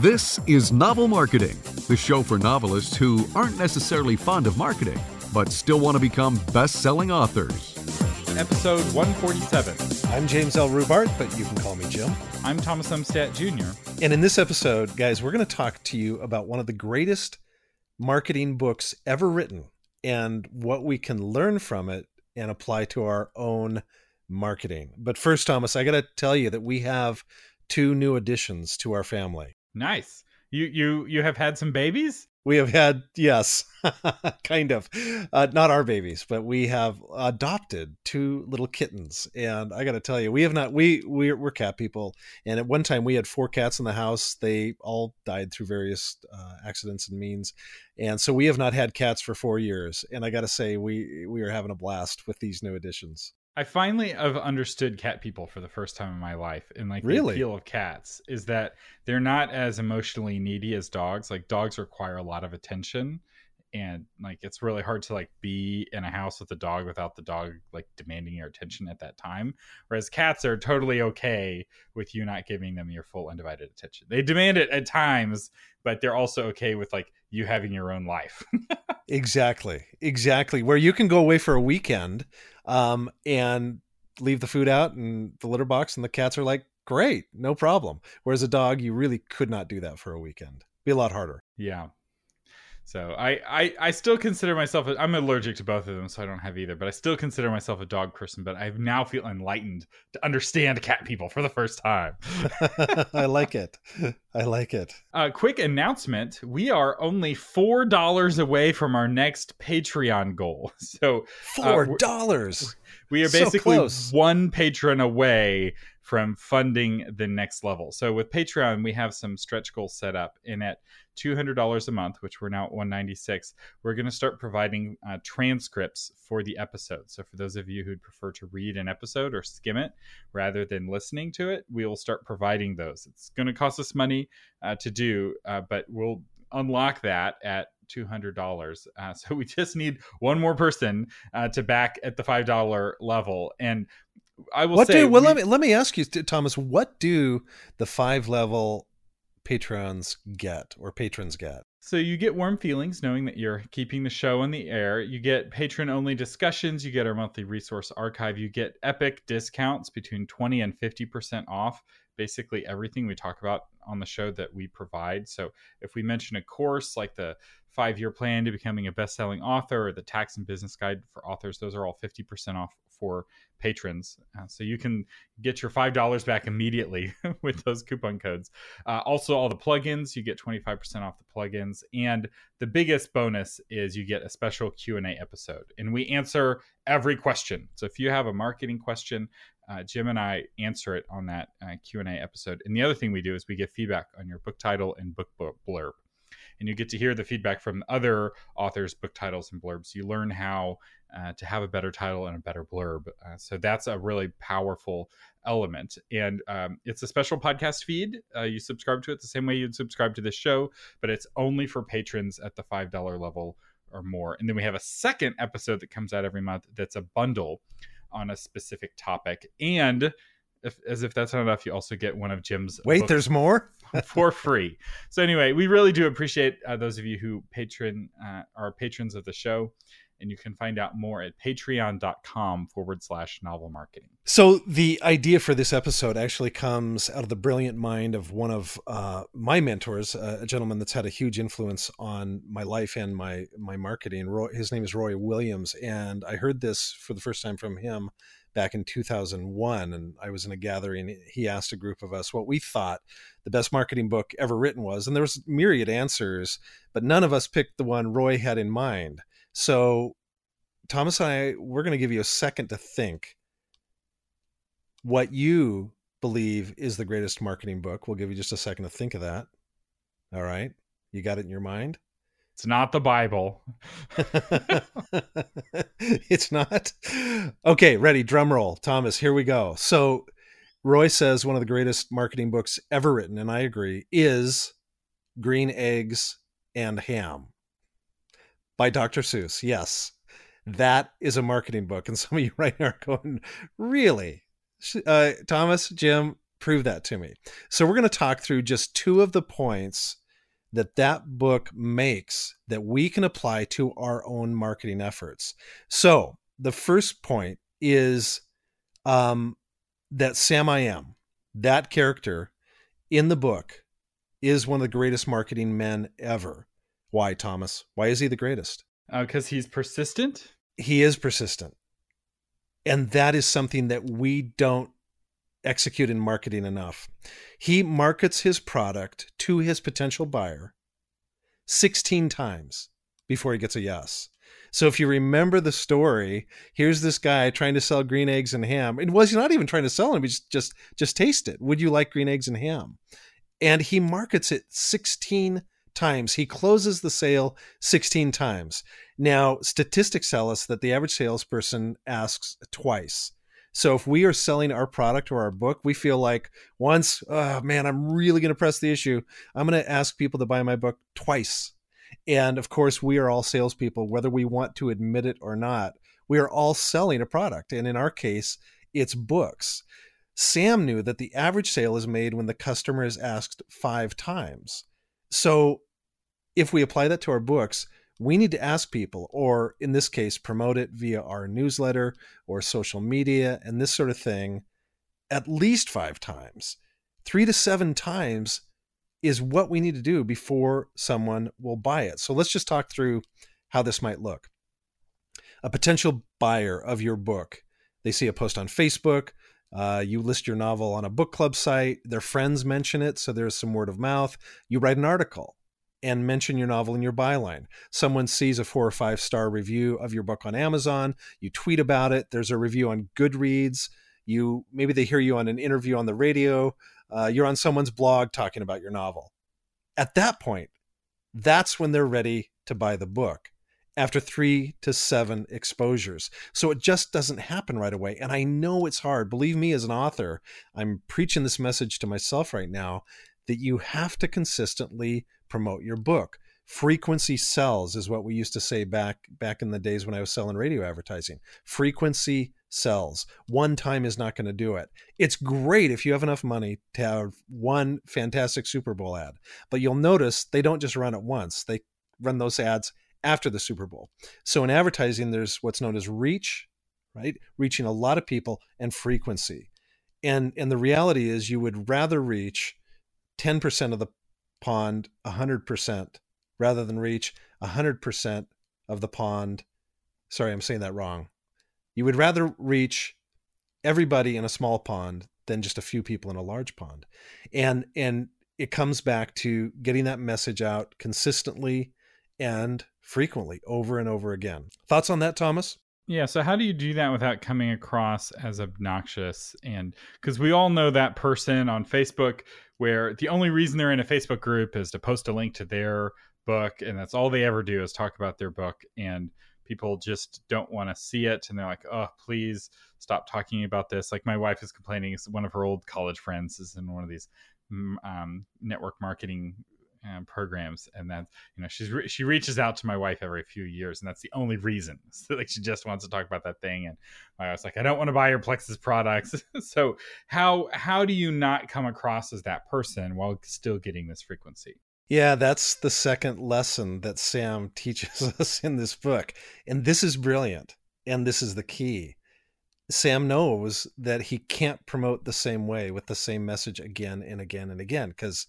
This is Novel Marketing, the show for novelists who aren't necessarily fond of marketing, but still want to become best selling authors. Episode 147. I'm James L. Rubart, but you can call me Jim. I'm Thomas Umstattd Jr. And in this episode, guys, we're going to talk to you about one of the greatest marketing books ever written and what we can learn from it and apply to our own marketing. But first, Thomas, I got to tell you that we have two new additions to our family. Nice. You you you have had some babies? We have had yes, kind of, uh, not our babies, but we have adopted two little kittens, and I got to tell you, we have not we we're, we're, cat people, and at one time we had four cats in the house. They all died through various uh, accidents and means, and so we have not had cats for four years. And I got to say, we we are having a blast with these new additions. I finally have understood cat people for the first time in my life. And like really? the appeal of cats is that they're not as emotionally needy as dogs. Like dogs require a lot of attention and like it's really hard to like be in a house with a dog without the dog like demanding your attention at that time whereas cats are totally okay with you not giving them your full undivided attention they demand it at times but they're also okay with like you having your own life exactly exactly where you can go away for a weekend um, and leave the food out and the litter box and the cats are like great no problem. Whereas a dog you really could not do that for a weekend. Be a lot harder. Yeah so I, I, I still consider myself. A, I'm allergic to both of them, so I don't have either. But I still consider myself a dog person. But I now feel enlightened to understand cat people for the first time. I like it. I like it. A uh, quick announcement: We are only four dollars away from our next Patreon goal. So uh, four dollars. Uh, we are basically so one patron away from funding the next level. So with Patreon, we have some stretch goals set up, and at $200 a month, which we're now at 196, we're going to start providing uh, transcripts for the episode. So for those of you who'd prefer to read an episode or skim it rather than listening to it, we will start providing those. It's going to cost us money uh, to do, uh, but we'll unlock that at $200. Uh, so we just need one more person uh, to back at the $5 level. And I will what say, do, well, we, let me, let me ask you, Thomas, what do the five level patrons get or patrons get? So you get warm feelings knowing that you're keeping the show on the air. You get patron only discussions, you get our monthly resource archive, you get epic discounts between 20 and 50% off basically everything we talk about on the show that we provide. So if we mention a course like the five year plan to becoming a best selling author or the tax and business guide for authors, those are all 50% off for patrons. Uh, so you can get your $5 back immediately with those coupon codes. Uh, also, all the plugins, you get 25% off the plugins. And the biggest bonus is you get a special Q&A episode. And we answer every question. So if you have a marketing question, uh, Jim and I answer it on that uh, Q and A episode. And the other thing we do is we give feedback on your book title and book blurb, and you get to hear the feedback from other authors' book titles and blurbs. You learn how uh, to have a better title and a better blurb. Uh, so that's a really powerful element, and um, it's a special podcast feed. Uh, you subscribe to it the same way you'd subscribe to this show, but it's only for patrons at the five dollar level or more. And then we have a second episode that comes out every month that's a bundle on a specific topic. And if, as if that's not enough, you also get one of Jim's. Wait, there's more for free. So anyway, we really do appreciate uh, those of you who patron uh, are patrons of the show, and you can find out more at patreon.com forward slash novel marketing. So the idea for this episode actually comes out of the brilliant mind of one of uh, my mentors, uh, a gentleman that's had a huge influence on my life and my my marketing. Roy, his name is Roy Williams, and I heard this for the first time from him back in 2001 and i was in a gathering he asked a group of us what we thought the best marketing book ever written was and there was myriad answers but none of us picked the one roy had in mind. So thomas and i we're going to give you a second to think what you believe is the greatest marketing book. We'll give you just a second to think of that. All right? You got it in your mind it's not the Bible. it's not. Okay, ready. Drum roll. Thomas, here we go. So, Roy says one of the greatest marketing books ever written, and I agree, is Green Eggs and Ham by Dr. Seuss. Yes, that is a marketing book. And some of you right now are going, really? Uh, Thomas, Jim, Prove that to me. So we're going to talk through just two of the points that that book makes that we can apply to our own marketing efforts. So the first point is um, that Sam I am, that character in the book, is one of the greatest marketing men ever. Why, Thomas? Why is he the greatest? Because uh, he's persistent. He is persistent. And that is something that we don't execute in marketing enough. He markets his product to his potential buyer 16 times before he gets a yes. So if you remember the story, here's this guy trying to sell green eggs and ham. And was he not even trying to sell them? He just just just taste it. Would you like green eggs and ham? And he markets it 16 times. He closes the sale 16 times. Now, statistics tell us that the average salesperson asks twice. So if we are selling our product or our book, we feel like once, oh man, I'm really going to press the issue. I'm going to ask people to buy my book twice. And of course, we are all salespeople, whether we want to admit it or not. We are all selling a product. And in our case, it's books. Sam knew that the average sale is made when the customer is asked five times. So if we apply that to our books, we need to ask people, or in this case, promote it via our newsletter or social media and this sort of thing, at least five times. Three to seven times is what we need to do before someone will buy it. So let's just talk through how this might look. A potential buyer of your book, they see a post on Facebook, uh, you list your novel on a book club site, their friends mention it, so there's some word of mouth. You write an article and mention your novel in your byline. Someone sees a four or five star review of your book on Amazon, you tweet about it. There's a review on Goodreads. You maybe they hear you on an interview on the radio. Uh, you're on someone's blog talking about your novel. At that point, that's when they're ready to buy the book after three to seven exposures. So it just doesn't happen right away. And I know it's hard. Believe me, as an author, I'm preaching this message to myself right now that you have to consistently promote your book. Frequency sells is what we used to say back back in the days when I was selling radio advertising. Frequency sells. One time is not going to do it. It's great if you have enough money to have one fantastic Super Bowl ad, but you'll notice they don't just run it once. They run those ads after the Super Bowl. So in advertising there's what's known as reach, right? Reaching a lot of people and frequency. And and the reality is you would rather reach 10% of the pond 100% rather than reach 100% of the pond. Sorry, I'm saying that wrong. You would rather reach everybody in a small pond than just a few people in a large pond. And and it comes back to getting that message out consistently and frequently over and over again. Thoughts on that, Thomas? Yeah, so how do you do that without coming across as obnoxious? And because we all know that person on Facebook where the only reason they're in a Facebook group is to post a link to their book, and that's all they ever do is talk about their book. And people just don't want to see it, and they're like, "Oh, please stop talking about this." Like my wife is complaining, one of her old college friends is in one of these mm, um, network marketing um, programs, and then you know she's re- she reaches out to my wife every few years, and that's the only reason. So, like she just wants to talk about that thing, and I was like, I don't want to buy your Plexus products. so how how do you not come across as that person while still getting this frequency? Yeah, that's the second lesson that Sam teaches us in this book, and this is brilliant, and this is the key. Sam knows that he can't promote the same way with the same message again and again and again because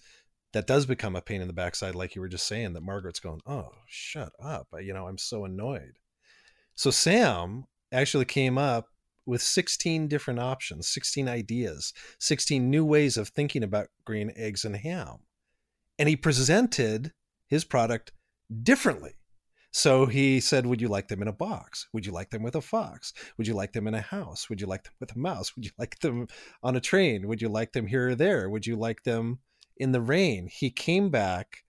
that does become a pain in the backside, like you were just saying, that Margaret's going, Oh, shut up. You know, I'm so annoyed. So Sam actually came up with 16 different options, 16 ideas, 16 new ways of thinking about green eggs and ham. And he presented his product differently. So he said, Would you like them in a box? Would you like them with a fox? Would you like them in a house? Would you like them with a mouse? Would you like them on a train? Would you like them here or there? Would you like them in the rain, he came back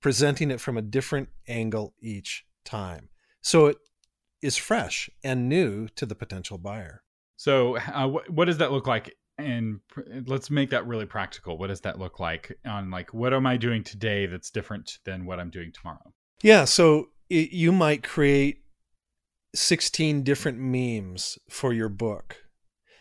presenting it from a different angle each time. So it is fresh and new to the potential buyer. So, uh, what does that look like? And let's make that really practical. What does that look like on like what am I doing today that's different than what I'm doing tomorrow? Yeah, so it, you might create 16 different memes for your book.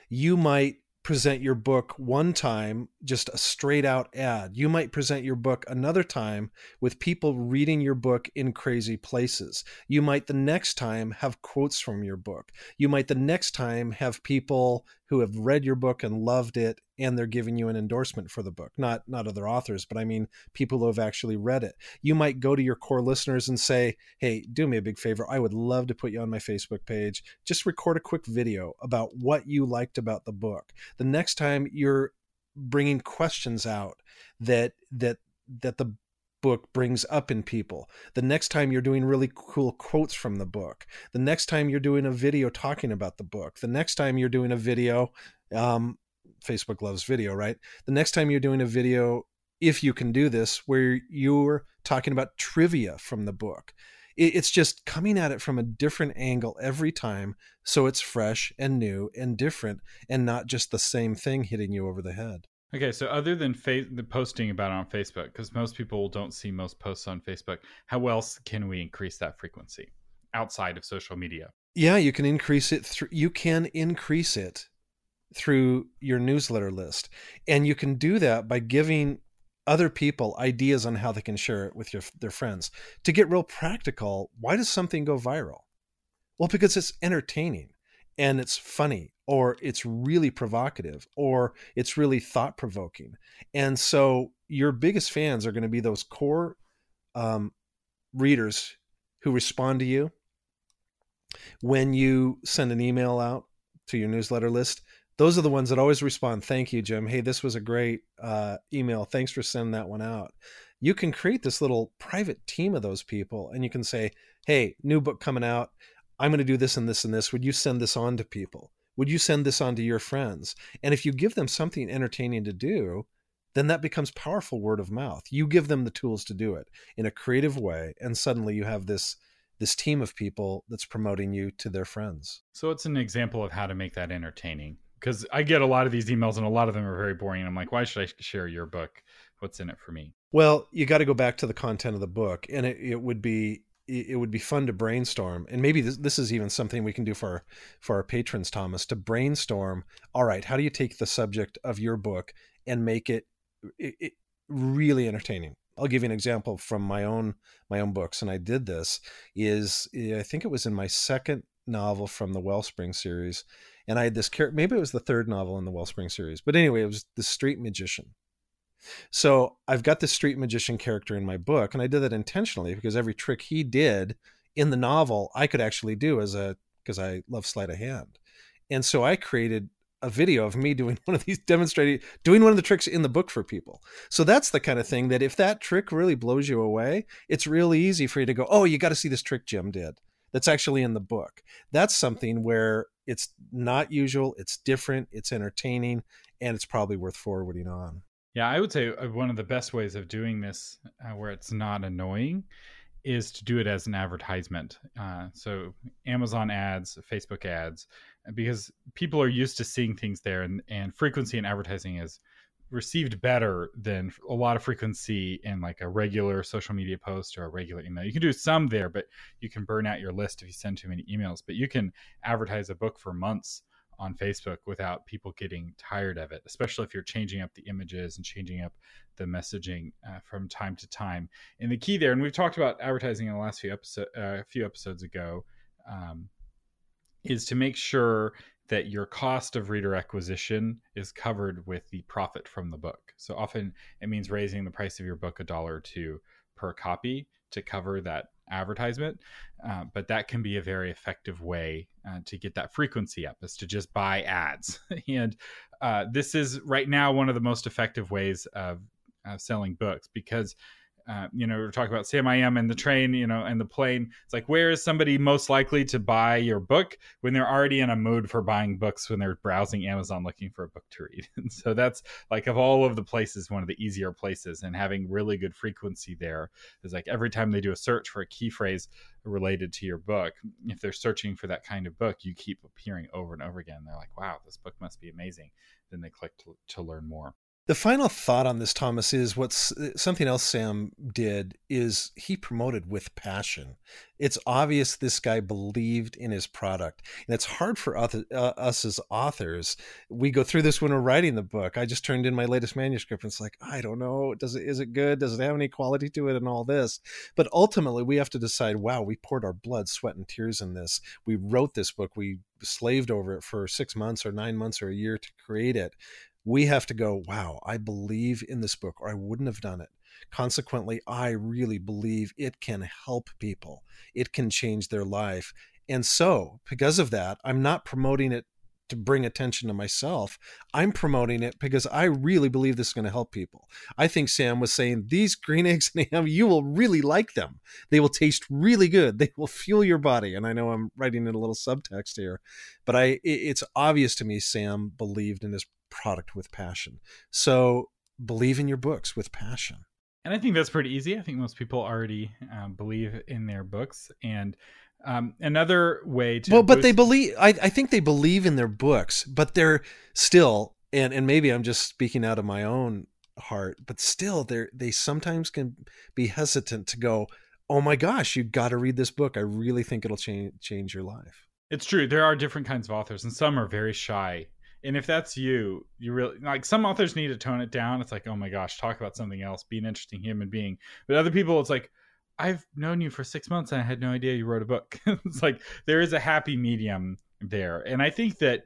You might present your book one time, just a straight out ad. You might present your book another time with people reading your book in crazy places. You might the next time have quotes from your book. You might the next time have people who have read your book and loved it and they're giving you an endorsement for the book not not other authors but i mean people who have actually read it you might go to your core listeners and say hey do me a big favor i would love to put you on my facebook page just record a quick video about what you liked about the book the next time you're bringing questions out that that that the book brings up in people. The next time you're doing really cool quotes from the book. The next time you're doing a video talking about the book. The next time you're doing a video, um, Facebook loves video, right? The next time you're doing a video, if you can do this, where you're talking about trivia from the book. It's just coming at it from a different angle every time, so it's fresh and new and different, and not just the same thing hitting you over the head. Okay, so other than fa- the posting about it on Facebook, because most people don't see most posts on Facebook, how else can we increase that frequency outside of social media? Yeah, you can increase it through. You can increase it through your newsletter list, and you can do that by giving other people ideas on how they can share it with your their friends. To get real practical, why does something go viral? Well, because it's entertaining and it's funny or it's really provocative or it's really thought provoking. And so your biggest fans are going to be those core um, readers who respond to you when you send an email out to your newsletter list. Those are the ones that always respond. Thank you, Jim. Hey, this was a great uh, email. Thanks for sending that one out. You can create this little private team of those people and you can say, hey, new book coming out. I'm going to do this and this and this. Would you send this on to people? Would you send this on to your friends? And if you give them something entertaining to do, then that becomes powerful word of mouth. You give them the tools to do it in a creative way, and suddenly you have this this team of people that's promoting you to their friends. So it's an example of how to make that entertaining. Because I get a lot of these emails, and a lot of them are very boring. I'm like, why should I share your book? What's in it for me? Well, you got to go back to the content of the book, and it, it would be it would be fun to brainstorm and maybe this, this is even something we can do for for our patrons thomas to brainstorm all right how do you take the subject of your book and make it, it, it really entertaining i'll give you an example from my own my own books and i did this is i think it was in my second novel from the wellspring series and i had this character maybe it was the third novel in the wellspring series but anyway it was the street magician so I've got this street magician character in my book, and I did that intentionally because every trick he did in the novel, I could actually do as a because I love sleight of hand. And so I created a video of me doing one of these demonstrating doing one of the tricks in the book for people. So that's the kind of thing that if that trick really blows you away, it's really easy for you to go, "Oh, you got to see this trick Jim did." That's actually in the book. That's something where it's not usual, it's different, it's entertaining, and it's probably worth forwarding on. Yeah, I would say uh, one of the best ways of doing this uh, where it's not annoying is to do it as an advertisement. Uh, so Amazon ads, Facebook ads, because people are used to seeing things there, and, and frequency in advertising is received better than a lot of frequency in like a regular social media post or a regular email. You can do some there, but you can burn out your list if you send too many emails. But you can advertise a book for months on Facebook without people getting tired of it, especially if you're changing up the images and changing up the messaging uh, from time to time. And the key there, and we've talked about advertising in the last few episode, uh, a few episodes ago, um, is to make sure that your cost of reader acquisition is covered with the profit from the book. So often it means raising the price of your book a dollar or two per copy to cover that advertisement. Uh, but that can be a very effective way uh, to get that frequency up is to just buy ads. and uh, this is right now one of the most effective ways of selling books because uh, you know, we're talking about Sam I am and the train, you know, and the plane. It's like, where is somebody most likely to buy your book when they're already in a mood for buying books when they're browsing Amazon looking for a book to read? And so that's like, of all of the places, one of the easier places, and having really good frequency there is like every time they do a search for a key phrase related to your book, if they're searching for that kind of book, you keep appearing over and over again. They're like, wow, this book must be amazing. Then they click to, to learn more. The final thought on this, Thomas, is what's something else Sam did is he promoted with passion. It's obvious this guy believed in his product, and it's hard for uh, us as authors. We go through this when we're writing the book. I just turned in my latest manuscript, and it's like I don't know, does it is it good? Does it have any quality to it, and all this? But ultimately, we have to decide. Wow, we poured our blood, sweat, and tears in this. We wrote this book. We slaved over it for six months or nine months or a year to create it we have to go, wow, I believe in this book, or I wouldn't have done it. Consequently, I really believe it can help people, it can change their life. And so, because of that, I'm not promoting it to bring attention to myself. I'm promoting it because I really believe this is going to help people. I think Sam was saying these green eggs and ham, you will really like them. They will taste really good. They will fuel your body. And I know I'm writing in a little subtext here, but I it's obvious to me Sam believed in his product with passion. So believe in your books with passion. And I think that's pretty easy. I think most people already um, believe in their books. And um, another way to well, but they believe. I, I think they believe in their books, but they're still, and and maybe I'm just speaking out of my own heart, but still, they they sometimes can be hesitant to go. Oh my gosh, you got to read this book. I really think it'll change change your life. It's true. There are different kinds of authors, and some are very shy and if that's you you really like some authors need to tone it down. It's like oh my gosh talk about something else be an interesting human being. But other people it's like i've known you for six months and i had no idea you wrote a book. It's like there is a happy medium there. And i think that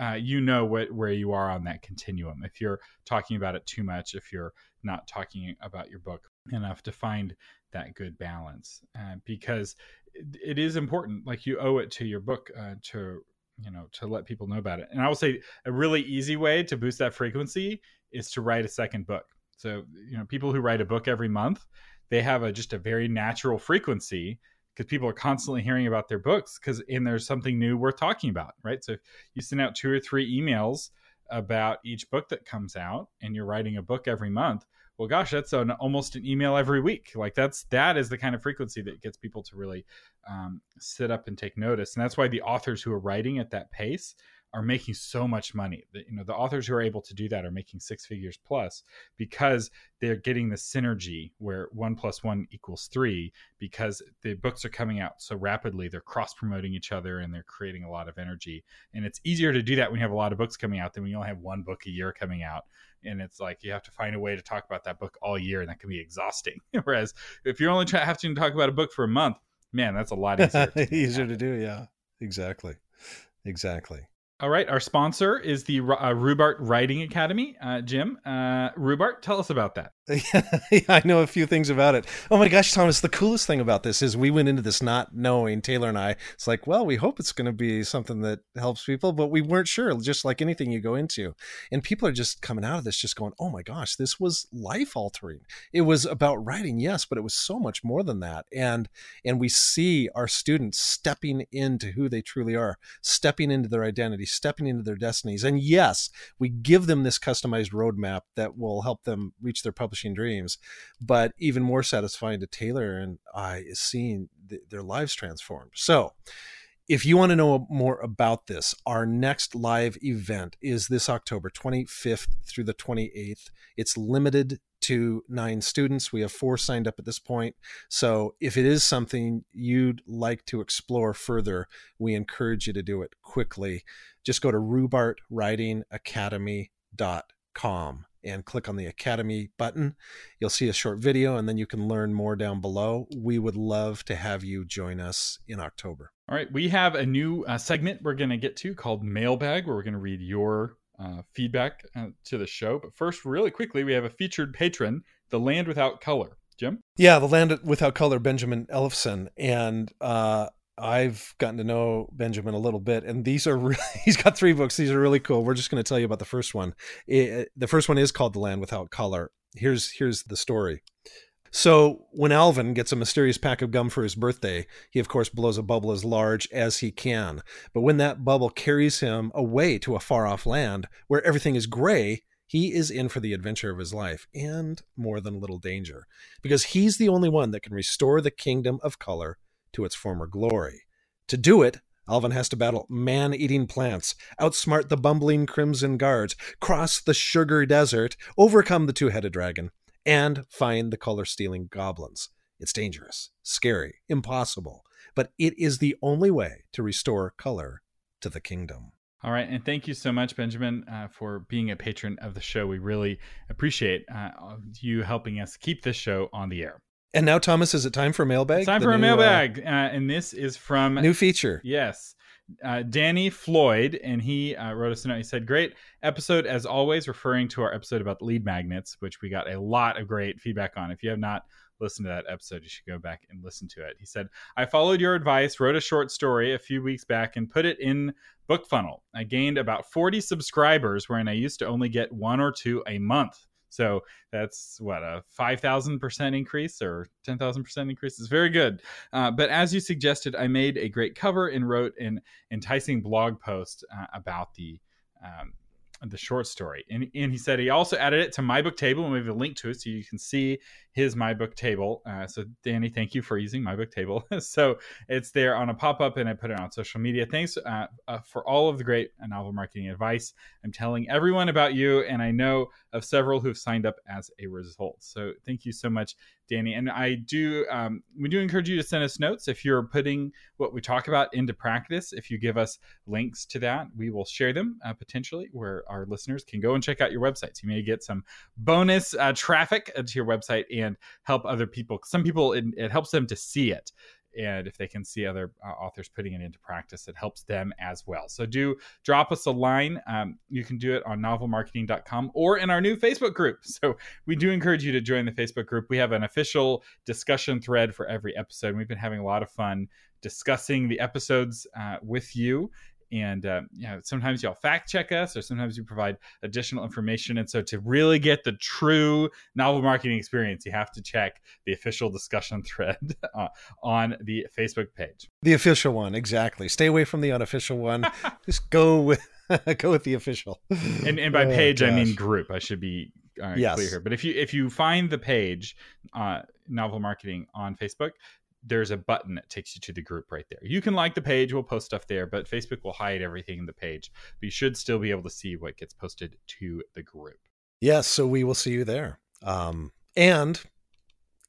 uh, you know what where you are on that continuum. If you're talking about it too much if you're not talking about your book enough to find that good balance uh, because it, is important. Like you owe it to your book uh, to you know to let people know about it. And i will say a really easy way to boost that frequency is to write a second book. So you know people who write a book every month they have a just a very natural frequency because people are constantly hearing about their books because and there's something new worth talking about right? So if you send out two or three emails about each book that comes out and you're writing a book every month well gosh that's an almost an email every week like that's that is the kind of frequency that gets people to really um, sit up and take notice and that's why the authors who are writing at that pace are making so much money. You know, the authors who are able to do that are making six figures plus because they're getting the synergy where one plus one equals three because the books are coming out so rapidly. They're cross promoting each other and they're creating a lot of energy. And it's easier to do that when you have a lot of books coming out than when you only have one book a year coming out. And it's like you have to find a way to talk about that book all year, and that can be exhausting. Whereas if you're only try- having to talk about a book for a month, man, that's a lot easier. To easier to do. Yeah, exactly, exactly. All right, our sponsor is the uh, Rubart Writing Academy. Uh, Jim, uh, Rubart, tell us about that. yeah, I know a few things about it. Oh my gosh, Thomas, the coolest thing about this is we went into this not knowing, Taylor and I, it's like, well, we hope it's going to be something that helps people, but we weren't sure, just like anything you go into. And people are just coming out of this just going, oh my gosh, this was life altering. It was about writing, yes, but it was so much more than that. And and we see our students stepping into who they truly are, stepping into their identity, stepping into their destinies. And yes, we give them this customized roadmap that will help them reach their publishing accomplishing dreams. But even more satisfying to Taylor and I is seeing th- their lives transformed. So, if you want to know more about this, our next live event is this October 25th through the 28th. It's limited to nine students. We have four signed up at this point. So if it is something you'd like to explore further, we encourage you to do it quickly. Just go to rubartwritingacademy.com and click on the Academy button. You'll see a short video and then you can learn more down below. We would love to have you join us in October. All right, we have a new uh, segment we're going to get to called Mailbag, where we're going to read your uh, feedback uh, to the show. But first, really quickly, we have a featured patron, The Land Without Color. Jim? Yeah, The Land Without Color, Benjamin Ellefson. And uh, I've gotten to know Benjamin a little bit, and these are really, he's got three books. These are really cool. We're just going to tell you about the first one. It, the first one is called The Land Without Color. Here's here's the story. So when Alvin gets a mysterious pack of gum for his birthday, he of course blows a bubble as large as he can. But when that bubble carries him away to a far off land where everything is gray, he is in for the adventure of his life and more than a little danger because he's the only one that can restore the kingdom of color to its former glory. To do it, Alvin has to battle man eating plants, outsmart the bumbling Crimson Guards, cross the sugar desert, overcome the two headed dragon, and find the color stealing goblins. It's dangerous, scary, impossible, but it is the only way to restore color to the kingdom. All right, and thank you so much, Benjamin, uh, for being a patron of the show. We really appreciate uh, you helping us keep this show on the air. And now, Thomas, is it time for mailbag? It's time for new, a mailbag, uh, and this is from new feature. Yes, uh, Danny Floyd, and he uh, wrote us a note. He said, "Great episode as always," referring to our episode about lead magnets, which we got a lot of great feedback on. If you have not listened to that episode, you should go back and listen to it. He said, "I followed your advice, wrote a short story a few weeks back, and put it in Book Funnel. I gained about 40 subscribers, wherein I used to only get one or two a month." So that's what a 5,000% increase or 10,000% increase is very good. Uh, but as you suggested, I made a great cover and wrote an enticing blog post uh, about the um, the short story. And, and he said he also added it to my book table, and we have a link to it so you can see his my book table. Uh, so Danny, thank you for using my book table. so it's there on a pop up, and I put it on social media. Thanks uh, uh, for all of the great novel marketing advice. I'm telling everyone about you, and I know of several who've signed up as a result. So thank you so much, Danny. And I do um, we do encourage you to send us notes if you're putting what we talk about into practice. If you give us links to that, we will share them uh, potentially where our listeners can go and check out your websites. You may get some bonus uh, traffic to your website and and help other people. Some people, it, it helps them to see it. And if they can see other uh, authors putting it into practice it helps them as well. So do drop us a line. Um, you can do it on novelmarketing.com or in our new facebook group. So we do encourage you to join the facebook group. We have an official discussion thread for every episode we've been having a lot of fun discussing the episodes uh, with you and uh, you know sometimes y'all fact check us or sometimes you provide additional information. And so to really get the true novel marketing experience you have to check the official discussion thread uh, on the facebook page. The official one exactly. Stay away from the unofficial one. Just go with go with the official. And, and by oh, page i mean group. I should be uh, yes. clear here. But if you if you find the page uh, novel marketing on facebook there's a button that takes you to the group right there. You can like the page, we'll post stuff there, but Facebook will hide everything in the page. But you should still be able to see what gets posted to the group. Yes, so we will see you there. Um, and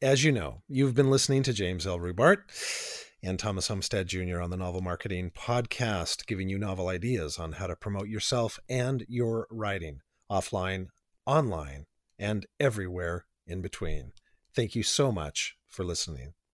as you know, you've been listening to James L. Rubart and Thomas Umstattd Jr. on the Novel Marketing Podcast, giving you novel ideas on how to promote yourself and your writing offline, online, and everywhere in between. Thank you so much for listening.